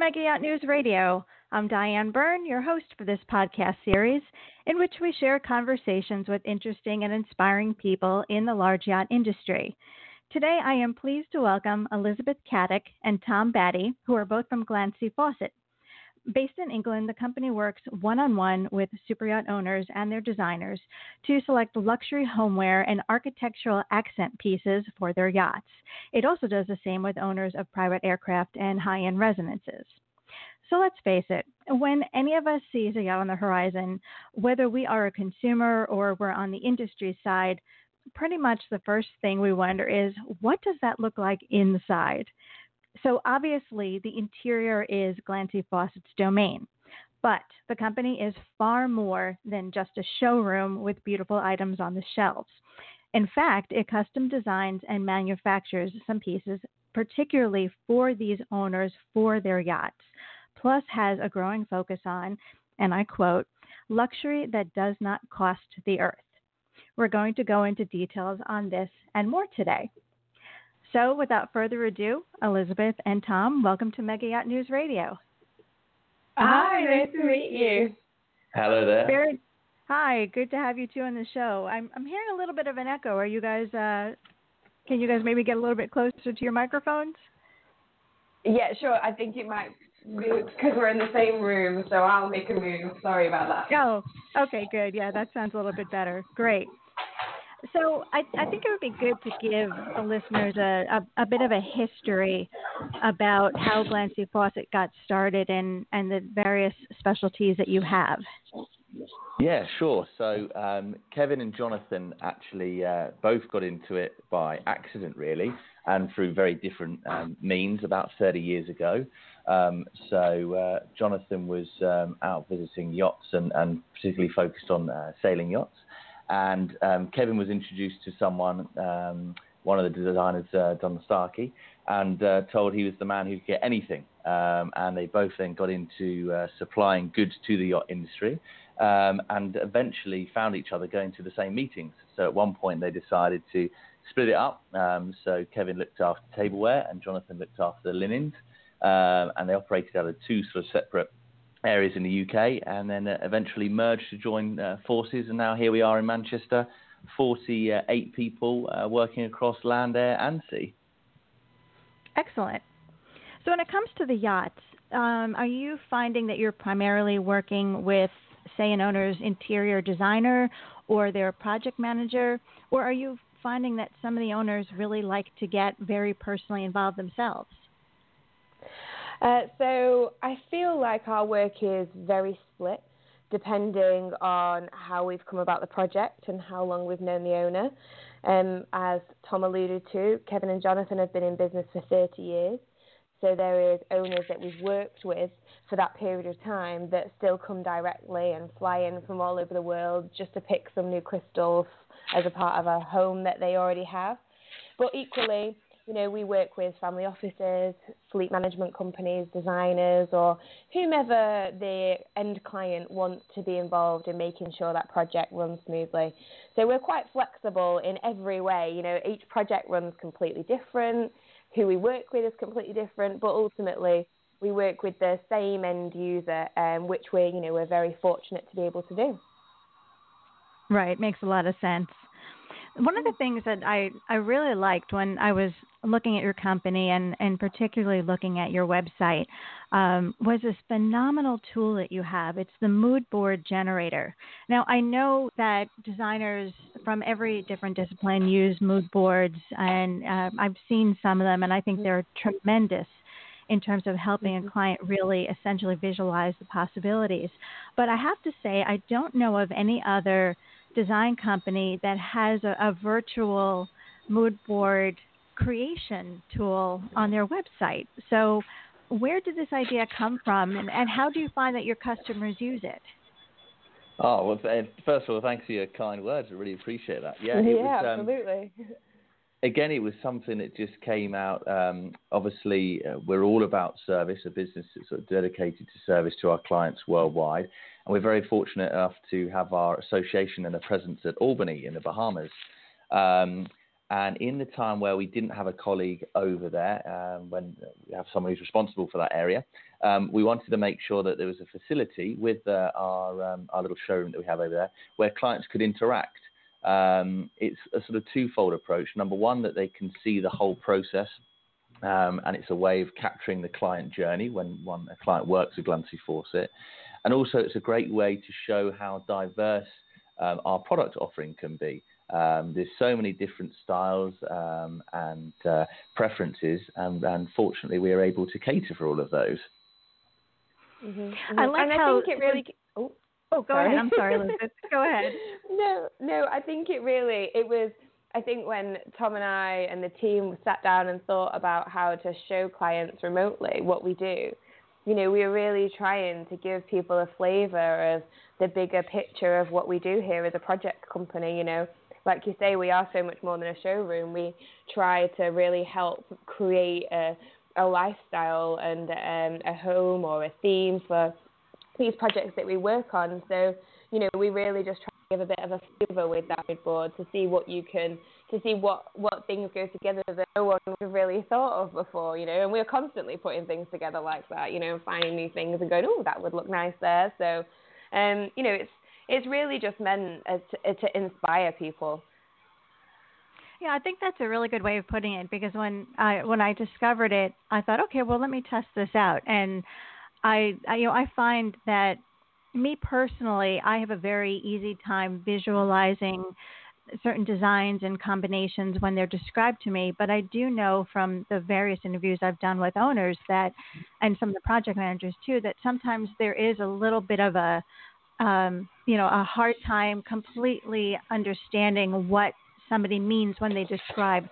Yacht News Radio. I'm Diane Byrne, your host for this podcast series, in which we share conversations with interesting and inspiring people in the large yacht industry. Today, I am pleased to welcome Elizabeth Caddick and Tom Batty, who are both from Glancy Fawcett. Based in England, the company works one on one with superyacht owners and their designers to select luxury homeware and architectural accent pieces for their yachts. It also does the same with owners of private aircraft and high end residences. So let's face it, when any of us sees a yacht on the horizon, whether we are a consumer or we're on the industry side, pretty much the first thing we wonder is what does that look like inside? So obviously, the interior is Glancy Fawcett's domain. But the company is far more than just a showroom with beautiful items on the shelves. In fact, it custom designs and manufactures some pieces particularly for these owners for their yachts, plus has a growing focus on, and I quote, luxury that does not cost the earth. We're going to go into details on this and more today. So, without further ado, Elizabeth and Tom, welcome to Mega Yacht News Radio. Hi, nice to meet you. Hello there. Very, hi, good to have you two on the show. I'm I'm hearing a little bit of an echo. Are you guys? Uh, can you guys maybe get a little bit closer to your microphones? Yeah, sure. I think it might because we're in the same room, so I'll make a move. Sorry about that. Oh, okay, good. Yeah, that sounds a little bit better. Great. So I, I think it would be good to give the listeners a, a, a bit of a history about how Glancy Fawcett got started and, and the various specialties that you have. Yeah, sure. So um, Kevin and Jonathan actually uh, both got into it by accident, really, and through very different um, means about 30 years ago. Um, so uh, Jonathan was um, out visiting yachts and, and particularly focused on uh, sailing yachts and um, Kevin was introduced to someone, um, one of the designers, uh, Don Starkey, and uh, told he was the man who could get anything. Um, and they both then got into uh, supplying goods to the yacht industry, um, and eventually found each other going to the same meetings. So at one point they decided to split it up. Um, so Kevin looked after tableware, and Jonathan looked after the linens, um, and they operated out of two sort of separate areas in the UK, and then uh, eventually merged to join uh, forces. And now here we are in Manchester, 48 people uh, working across land, air, and sea. Excellent. So when it comes to the yachts, um, are you finding that you're primarily working with, say, an owner's interior designer or their project manager, or are you finding that some of the owners really like to get very personally involved themselves? Uh, so I feel like our work is very split depending on how we've come about the project and how long we've known the owner. Um, as Tom alluded to, Kevin and Jonathan have been in business for 30 years. So there is owners that we've worked with for that period of time that still come directly and fly in from all over the world just to pick some new crystals as a part of a home that they already have. But equally, you know, we work with family offices, fleet management companies, designers, or whomever the end client wants to be involved in making sure that project runs smoothly. So we're quite flexible in every way. You know, each project runs completely different. Who we work with is completely different, but ultimately we work with the same end user, um, which we, you know, we're very fortunate to be able to do. Right, makes a lot of sense. One of the things that I, I really liked when I was looking at your company and, and particularly looking at your website um, was this phenomenal tool that you have. It's the mood board generator. Now, I know that designers from every different discipline use mood boards, and uh, I've seen some of them, and I think they're tremendous in terms of helping a client really essentially visualize the possibilities. But I have to say, I don't know of any other design company that has a, a virtual mood board creation tool on their website. So, where did this idea come from, and, and how do you find that your customers use it? Oh well, first of all, thanks for your kind words. I really appreciate that. Yeah, yeah, was, um, absolutely. Again, it was something that just came out. Um, obviously, uh, we're all about service, a business that's sort of dedicated to service to our clients worldwide, and we're very fortunate enough to have our association and a presence at Albany in the Bahamas. Um, And in the time where we didn't have a colleague over there, um, when we have someone who's responsible for that area, um, we wanted to make sure that there was a facility with uh, our um, our little showroom that we have over there where clients could interact. Um, it's a sort of twofold approach. Number one, that they can see the whole process, um, and it's a way of capturing the client journey when one a client works with Glancy Fawcett, and also it's a great way to show how diverse um, our product offering can be. Um, there's so many different styles um, and uh, preferences, and, and, fortunately, we are able to cater for all of those. Mm-hmm. Mm-hmm. I like and how I think it really. Oh, oh go sorry. ahead. I'm sorry, Elizabeth. go ahead. No, no. I think it really. It was. I think when Tom and I and the team sat down and thought about how to show clients remotely what we do, you know, we were really trying to give people a flavour of the bigger picture of what we do here as a project company. You know, like you say, we are so much more than a showroom. We try to really help create a, a lifestyle and um, a home or a theme for these projects that we work on. So, you know, we really just try to give a bit of a flavour with that mood board to see what you can, to see what, what things go together that no one would have really thought of before, you know, and we're constantly putting things together like that, you know, finding new things and going, oh, that would look nice there. So, um, you know, it's, it's really just meant uh, to, uh, to inspire people. Yeah, I think that's a really good way of putting it because when I when I discovered it, I thought, okay, well, let me test this out, and I, I you know I find that me personally, I have a very easy time visualizing certain designs and combinations when they're described to me. But I do know from the various interviews I've done with owners that, and some of the project managers too, that sometimes there is a little bit of a um, you know, a hard time completely understanding what somebody means when they describe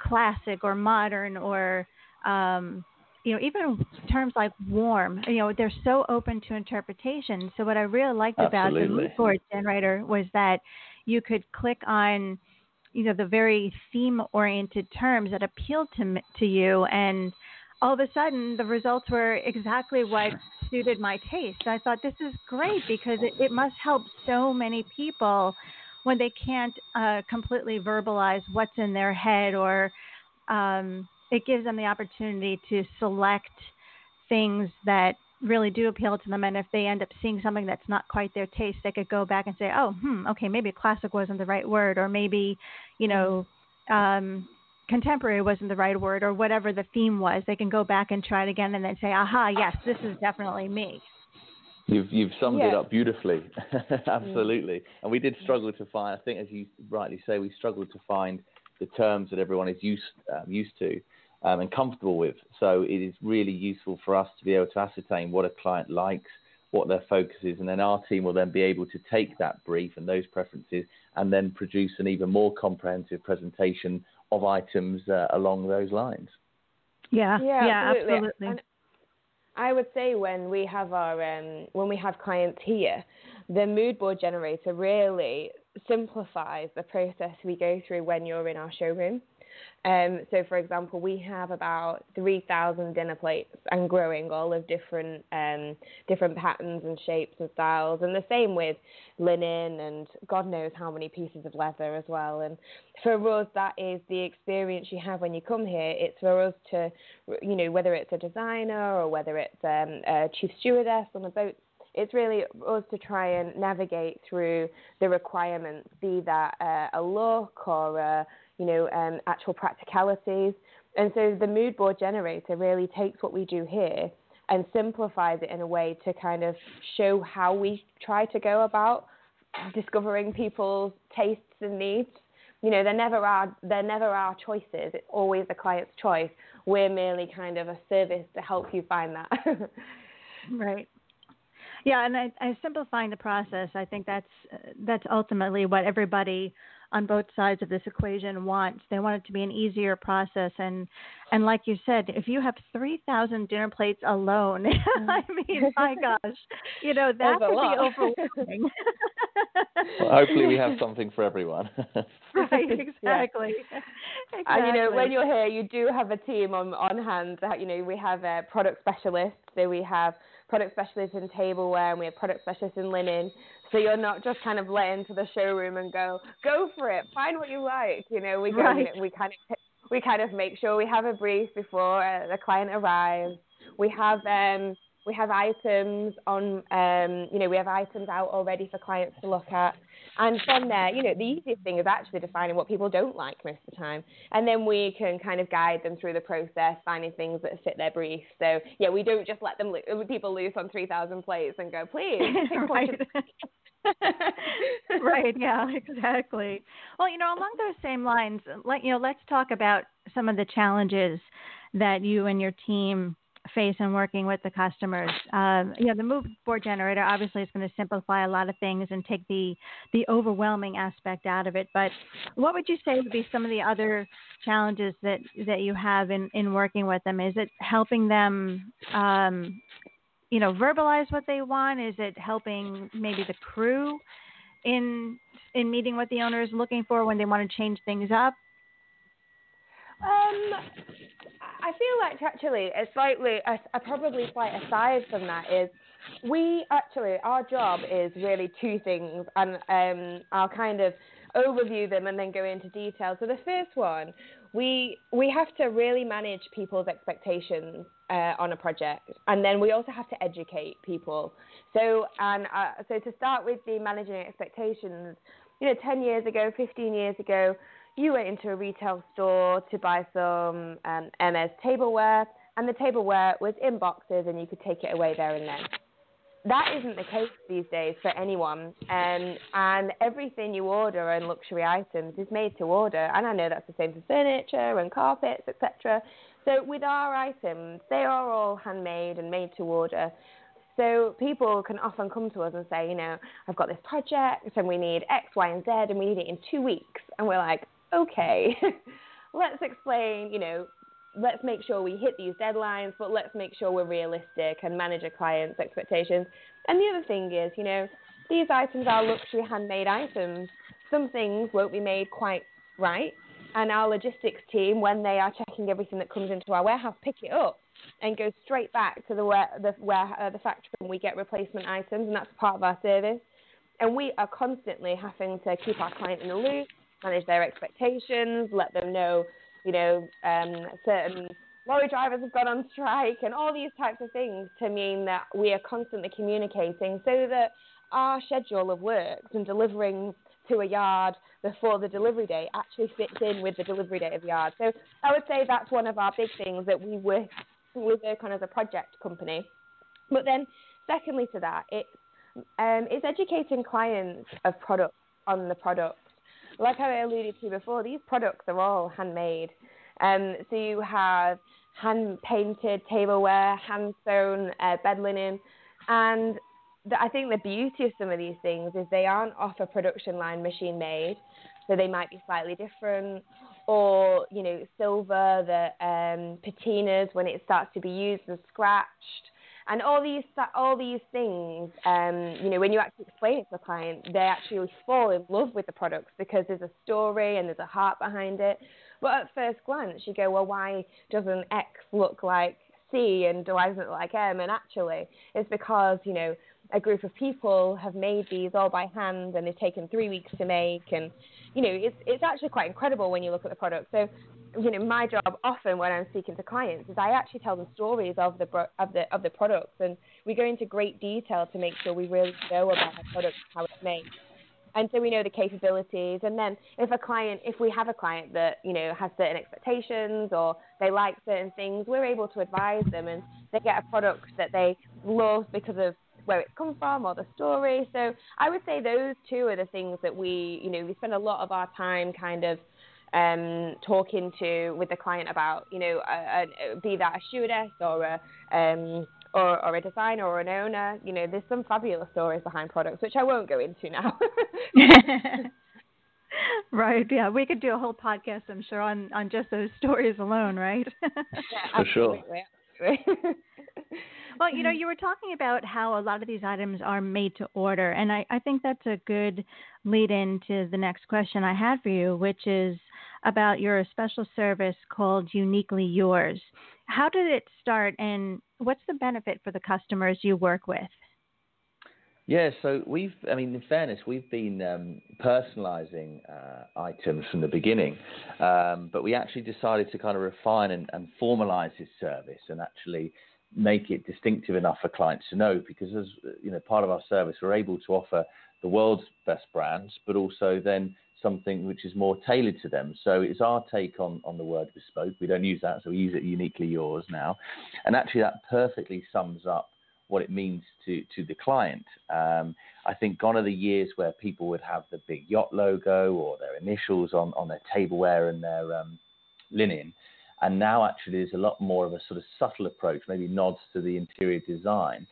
classic or modern or um, you know even terms like warm you know they're so open to interpretation so what i really liked Absolutely. about the mood board generator was that you could click on you know the very theme oriented terms that appealed to to you and all of a sudden the results were exactly what suited my taste. I thought this is great because it, it must help so many people when they can't uh, completely verbalize what's in their head or um, it gives them the opportunity to select things that really do appeal to them and if they end up seeing something that's not quite their taste they could go back and say oh hmm okay maybe classic wasn't the right word or maybe you know um, contemporary wasn't the right word or whatever the theme was, they can go back and try it again and then say, aha, yes, this is definitely me. You've you've summed it up beautifully, absolutely. And we did struggle to find. I think, as you rightly say, we struggled to find the terms that everyone is used um, used to um, and comfortable with. So it is really useful for us to be able to ascertain what a client likes, what their focus is, and then our team will then be able to take that brief and those preferences and then produce an even more comprehensive presentation of items uh, along those lines. Yeah, yeah, yeah absolutely. absolutely. I would say when we have our um, when we have clients here, the mood board generator really simplifies the process we go through when you're in our showroom. Um, so, for example, we have about 3,000 dinner plates and growing, all of different um, different patterns and shapes and styles, and the same with linen and God knows how many pieces of leather as well. And for us, that is the experience you have when you come here. It's for us to, you know, whether it's a designer or whether it's um, a chief stewardess on a boat it's really us to try and navigate through the requirements, be that uh, a look or a, you know, um, actual practicalities. And so the mood board generator really takes what we do here and simplifies it in a way to kind of show how we try to go about discovering people's tastes and needs. You know, there never are there never are choices. It's always the client's choice. We're merely kind of a service to help you find that. right. Yeah, and I, I simplifying the process. I think that's that's ultimately what everybody on both sides of this equation wants. They want it to be an easier process, and and like you said, if you have three thousand dinner plates alone, I mm. mean, my gosh, you know that could be overwhelming. well, hopefully, we have something for everyone. right, exactly. Yeah. exactly. And you know, when you're here, you do have a team on on hand. You know, we have a product specialist, so we have product specialists in tableware and we have product specialists in linen. So you're not just kind of let into the showroom and go, go for it, find what you like. You know, we go, right. we kind of we kind of make sure we have a brief before uh, the client arrives. We have um, we have items on, um, you know, we have items out already for clients to look at. And from there, you know, the easiest thing is actually defining what people don't like most of the time. And then we can kind of guide them through the process, finding things that fit their brief. So, yeah, we don't just let them lo- uh, people loose on 3,000 plates and go, please. right. right, yeah, exactly. Well, you know, along those same lines, let you know, let's talk about some of the challenges that you and your team face in working with the customers. Um, you know, the mood board generator obviously is going to simplify a lot of things and take the the overwhelming aspect out of it. But what would you say would be some of the other challenges that that you have in in working with them? Is it helping them? Um, you know, verbalize what they want? Is it helping maybe the crew in in meeting what the owner is looking for when they want to change things up? Um, Actually a slightly, a, a probably slight aside from that is we actually our job is really two things, and um, I'll kind of overview them and then go into detail. So the first one, we we have to really manage people's expectations uh, on a project, and then we also have to educate people. So and uh, so to start with the managing expectations, you know, ten years ago, fifteen years ago you went into a retail store to buy some um, Hermes tableware, and the tableware was in boxes, and you could take it away there and then. That isn't the case these days for anyone, um, and everything you order in luxury items is made to order. And I know that's the same for furniture and carpets, etc. So with our items, they are all handmade and made to order. So people can often come to us and say, you know, I've got this project and we need X, Y, and Z, and we need it in two weeks. And we're like, okay, let's explain, you know, let's make sure we hit these deadlines, but let's make sure we're realistic and manage a client's expectations. And the other thing is, you know, these items are luxury handmade items. Some things won't be made quite right. And our logistics team, when they are checking everything that comes into our warehouse, pick it up and go straight back to the where, the where uh, the factory and we get replacement items, and that's part of our service. And we are constantly having to keep our client in the loop, manage their expectations, let them know, you know, um, certain lorry drivers have gone on strike, and all these types of things to mean that we are constantly communicating so that our schedule of works and delivering to a yard before the delivery date actually fits in with the delivery date of the yard. So I would say that's one of our big things that we work we work on as a project company. But then, secondly to that, it's um, it's educating clients of products on the product like I alluded to before, these products are all handmade. Um, so you have hand painted tableware, hand sewn uh, bed linen, and the, I think the beauty of some of these things is they aren't off a production line machine made, so they might be slightly different. Or you know, silver, the um, patinas when it starts to be used and scratched and all these all these things, um, you know, when you actually explain it to the client, they actually fall in love with the products because there's a story and there's a heart behind it. But at first glance, you go, well, why doesn't X look like C and why doesn't it look like M? And actually, it's because you know a group of people have made these all by hand and they've taken three weeks to make and you know it's it's actually quite incredible when you look at the product so you know, my job often when I'm speaking to clients is I actually tell them stories of the of the of the products, and we go into great detail to make sure we really know about the product, how it's made, and so we know the capabilities. And then if a client, if we have a client that you know has certain expectations or they like certain things, we're able to advise them, and they get a product that they love because of where it's come from or the story. So I would say those two are the things that we, you know, we spend a lot of our time kind of um, talking to with the client about, you know, a, a, be that a stewardess or a um, or, or a designer or an owner. You know, there's some fabulous stories behind products, which I won't go into now. right. Yeah, we could do a whole podcast, I'm sure, on on just those stories alone, right? yeah, For sure. Well, you know, you were talking about how a lot of these items are made to order, and I, I think that's a good lead in to the next question I had for you, which is about your special service called Uniquely Yours. How did it start, and what's the benefit for the customers you work with? Yeah, so we've, I mean, in fairness, we've been um, personalizing uh, items from the beginning, um, but we actually decided to kind of refine and, and formalize this service and actually make it distinctive enough for clients to know because as you know part of our service we're able to offer the world's best brands but also then something which is more tailored to them. So it's our take on on the word bespoke. We don't use that so we use it uniquely yours now. And actually that perfectly sums up what it means to to the client. Um, I think gone are the years where people would have the big yacht logo or their initials on on their tableware and their um, linen, and now actually there's a lot more of a sort of subtle approach, maybe nods to the interior design.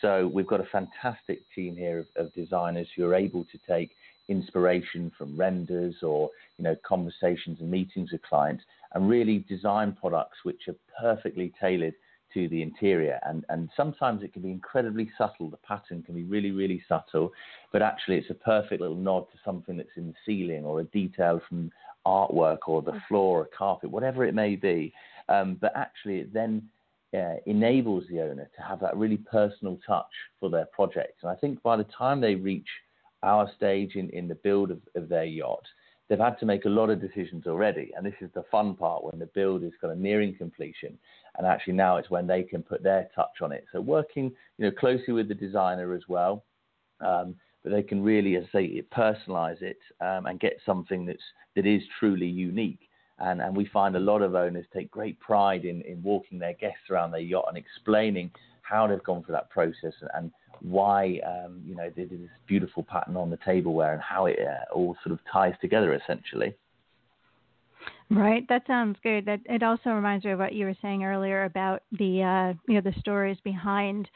So we've got a fantastic team here of, of designers who are able to take inspiration from renders or you know conversations and meetings with clients and really design products which are perfectly tailored to the interior. And, and sometimes it can be incredibly subtle. The pattern can be really, really subtle, but actually it's a perfect little nod to something that's in the ceiling or a detail from artwork or the mm. floor or carpet, whatever it may be. Um, but actually it then uh, enables the owner to have that really personal touch for their project. And I think by the time they reach our stage in, in the build of, of their yacht, they've had to make a lot of decisions already. And this is the fun part when the build is kind of nearing completion. And actually now it's when they can put their touch on it. So working, you know, closely with the designer as well. Um, but they can really, as I say, personalize it um, and get something that's that is truly unique. And, and we find a lot of owners take great pride in, in walking their guests around their yacht and explaining how they've gone through that process and why um, you know they did this beautiful pattern on the tableware and how it uh, all sort of ties together essentially. Right, that sounds good. That it also reminds me of what you were saying earlier about the uh, you know the stories behind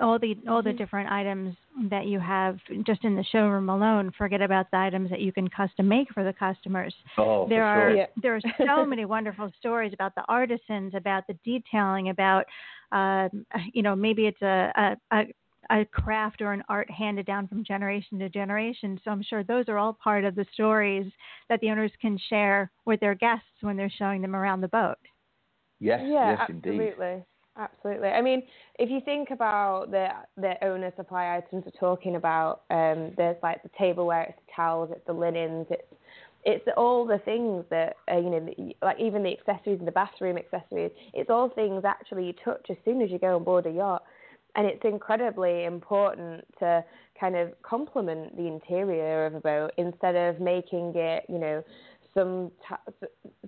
all the all the mm-hmm. different items that you have just in the showroom alone. Forget about the items that you can custom make for the customers. Oh, there are sure. yeah. there are so many wonderful stories about the artisans, about the detailing, about uh, you know maybe it's a, a, a craft or an art handed down from generation to generation. So I'm sure those are all part of the stories that the owners can share with their guests when they're showing them around the boat. Yes, yeah, yes, absolutely. Indeed. Absolutely. I mean, if you think about the the owner supply items we're talking about, um, there's like the tableware, it's the towels, it's the linens, it's it's all the things that uh, you know, like even the accessories and the bathroom accessories. It's all things actually you touch as soon as you go on board a yacht and it's incredibly important to kind of complement the interior of a boat instead of making it, you know, some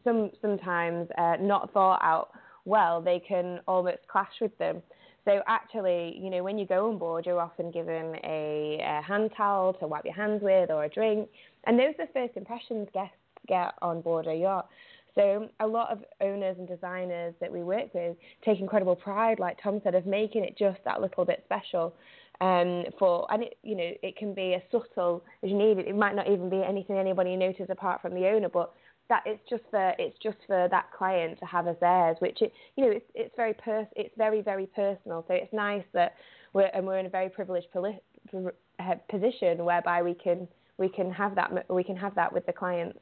some sometimes uh, not thought out well. They can almost clash with them. So actually, you know, when you go on board, you're often given a, a hand towel to wipe your hands with or a drink, and those are the first impressions guests get on board a yacht. So a lot of owners and designers that we work with take incredible pride, like Tom said, of making it just that little bit special. Um, for and it you know it can be as subtle as you need it. It might not even be anything anybody notices apart from the owner, but that it's just for it's just for that client to have as theirs, which it you know it's it's very pers- it's very very personal. So it's nice that we're and we're in a very privileged poli- uh, position whereby we can we can have that we can have that with the clients.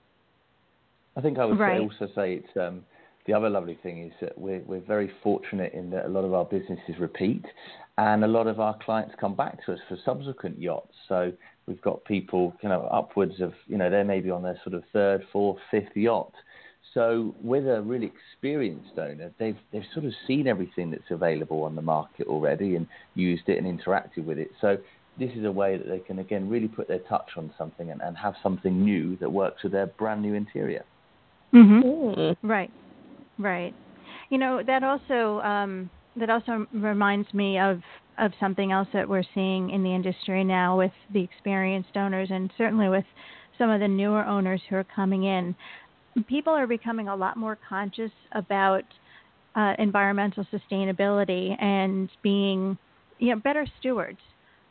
I think I would right. say, also say it's um, the other lovely thing is that we're, we're very fortunate in that a lot of our businesses repeat and a lot of our clients come back to us for subsequent yachts. So we've got people, you know, upwards of, you know, they may be on their sort of third, fourth, fifth yacht. So with a really experienced owner, they've they've sort of seen everything that's available on the market already and used it and interacted with it. So this is a way that they can again really put their touch on something and, and have something new that works with their brand new interior. Mm-hmm. Mm. Right, right. You know that also um, that also reminds me of of something else that we're seeing in the industry now with the experienced owners and certainly with some of the newer owners who are coming in. People are becoming a lot more conscious about uh, environmental sustainability and being you know better stewards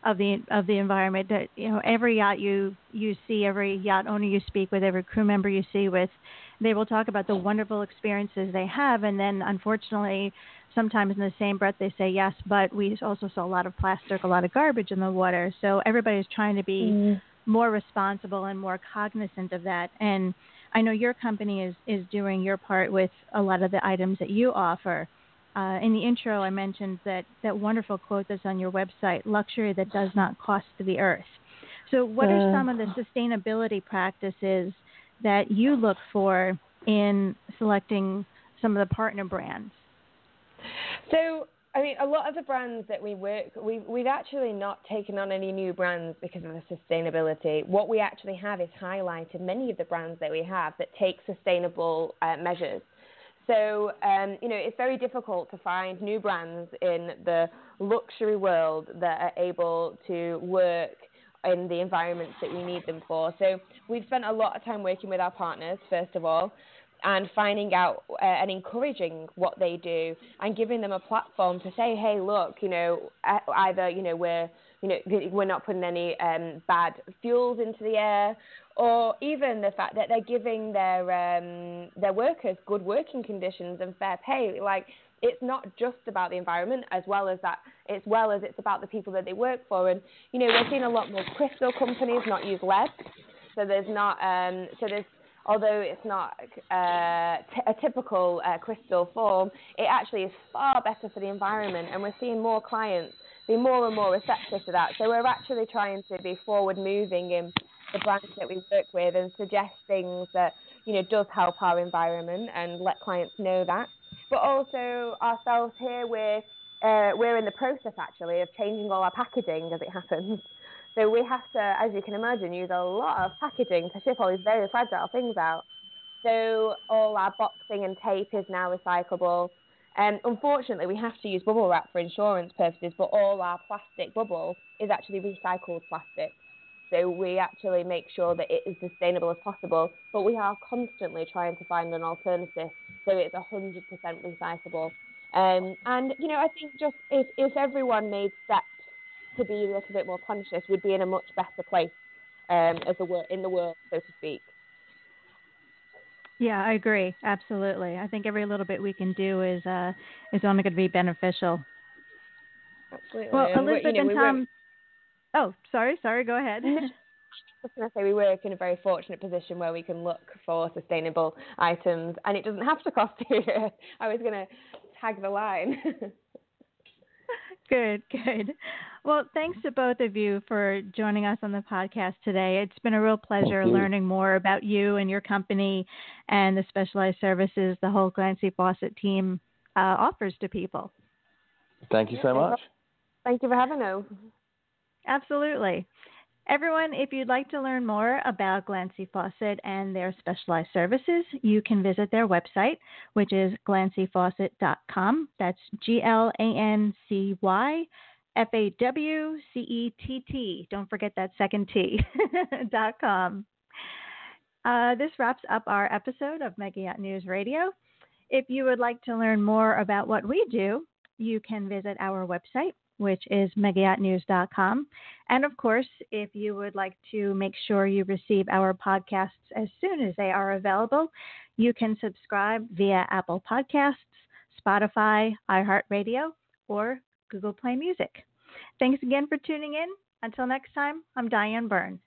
of the of the environment that you know every yacht you you see every yacht owner you speak with every crew member you see with they will talk about the wonderful experiences they have and then unfortunately sometimes in the same breath they say yes, but we also saw a lot of plastic, a lot of garbage in the water. So everybody's trying to be mm. more responsible and more cognizant of that. And I know your company is is doing your part with a lot of the items that you offer. Uh, in the intro, I mentioned that that wonderful quote that's on your website: "Luxury that does not cost the earth." So, what are some of the sustainability practices that you look for in selecting some of the partner brands? So, I mean, a lot of the brands that we work, we've, we've actually not taken on any new brands because of the sustainability. What we actually have is highlighted many of the brands that we have that take sustainable uh, measures. So, um, you know, it's very difficult to find new brands in the luxury world that are able to work in the environments that we need them for. So, we've spent a lot of time working with our partners, first of all, and finding out uh, and encouraging what they do and giving them a platform to say, hey, look, you know, either, you know, we're, you know, we're not putting any um, bad fuels into the air, or even the fact that they're giving their um, their workers good working conditions and fair pay. Like it's not just about the environment as well as that, as well as it's about the people that they work for. And you know, we're seeing a lot more crystal companies not use lead, so there's not, um, so there's although it's not uh, t- a typical uh, crystal form, it actually is far better for the environment, and we're seeing more clients be more and more receptive to that. So we're actually trying to be forward moving in the brands that we work with and suggest things that you know does help our environment and let clients know that. But also ourselves here, we're uh, we're in the process actually of changing all our packaging as it happens. So we have to, as you can imagine, use a lot of packaging to ship all these very fragile things out. So all our boxing and tape is now recyclable. Um, unfortunately, we have to use bubble wrap for insurance purposes, but all our plastic bubble is actually recycled plastic. So we actually make sure that it is sustainable as possible, but we are constantly trying to find an alternative so it's 100% recyclable. Um, and you know, I think just if, if everyone made steps to be a little bit more conscious, we'd be in a much better place um, as a wor- in the world, so to speak. Yeah, I agree. Absolutely. I think every little bit we can do is uh, is only going to be beneficial. Absolutely. Well, and Elizabeth you know, and Tom. Oh, sorry, sorry. Go ahead. I was going to say we work in a very fortunate position where we can look for sustainable items, and it doesn't have to cost you. I was going to tag the line. Good, good. Well, thanks to both of you for joining us on the podcast today. It's been a real pleasure learning more about you and your company and the specialized services the whole Glancy Fawcett team uh, offers to people. Thank you so much. Thank you for having us. Absolutely. Everyone, if you'd like to learn more about Glancy Fawcett and their specialized services, you can visit their website, which is glancyfawcett.com. That's G L A N C Y F A W C E T T. Don't forget that second T. dot com. Uh, this wraps up our episode of Mega Yacht News Radio. If you would like to learn more about what we do, you can visit our website, which is megayachtnews.com. And of course, if you would like to make sure you receive our podcasts as soon as they are available, you can subscribe via Apple Podcasts, Spotify, iHeartRadio, or Google Play Music. Thanks again for tuning in. Until next time, I'm Diane Byrne.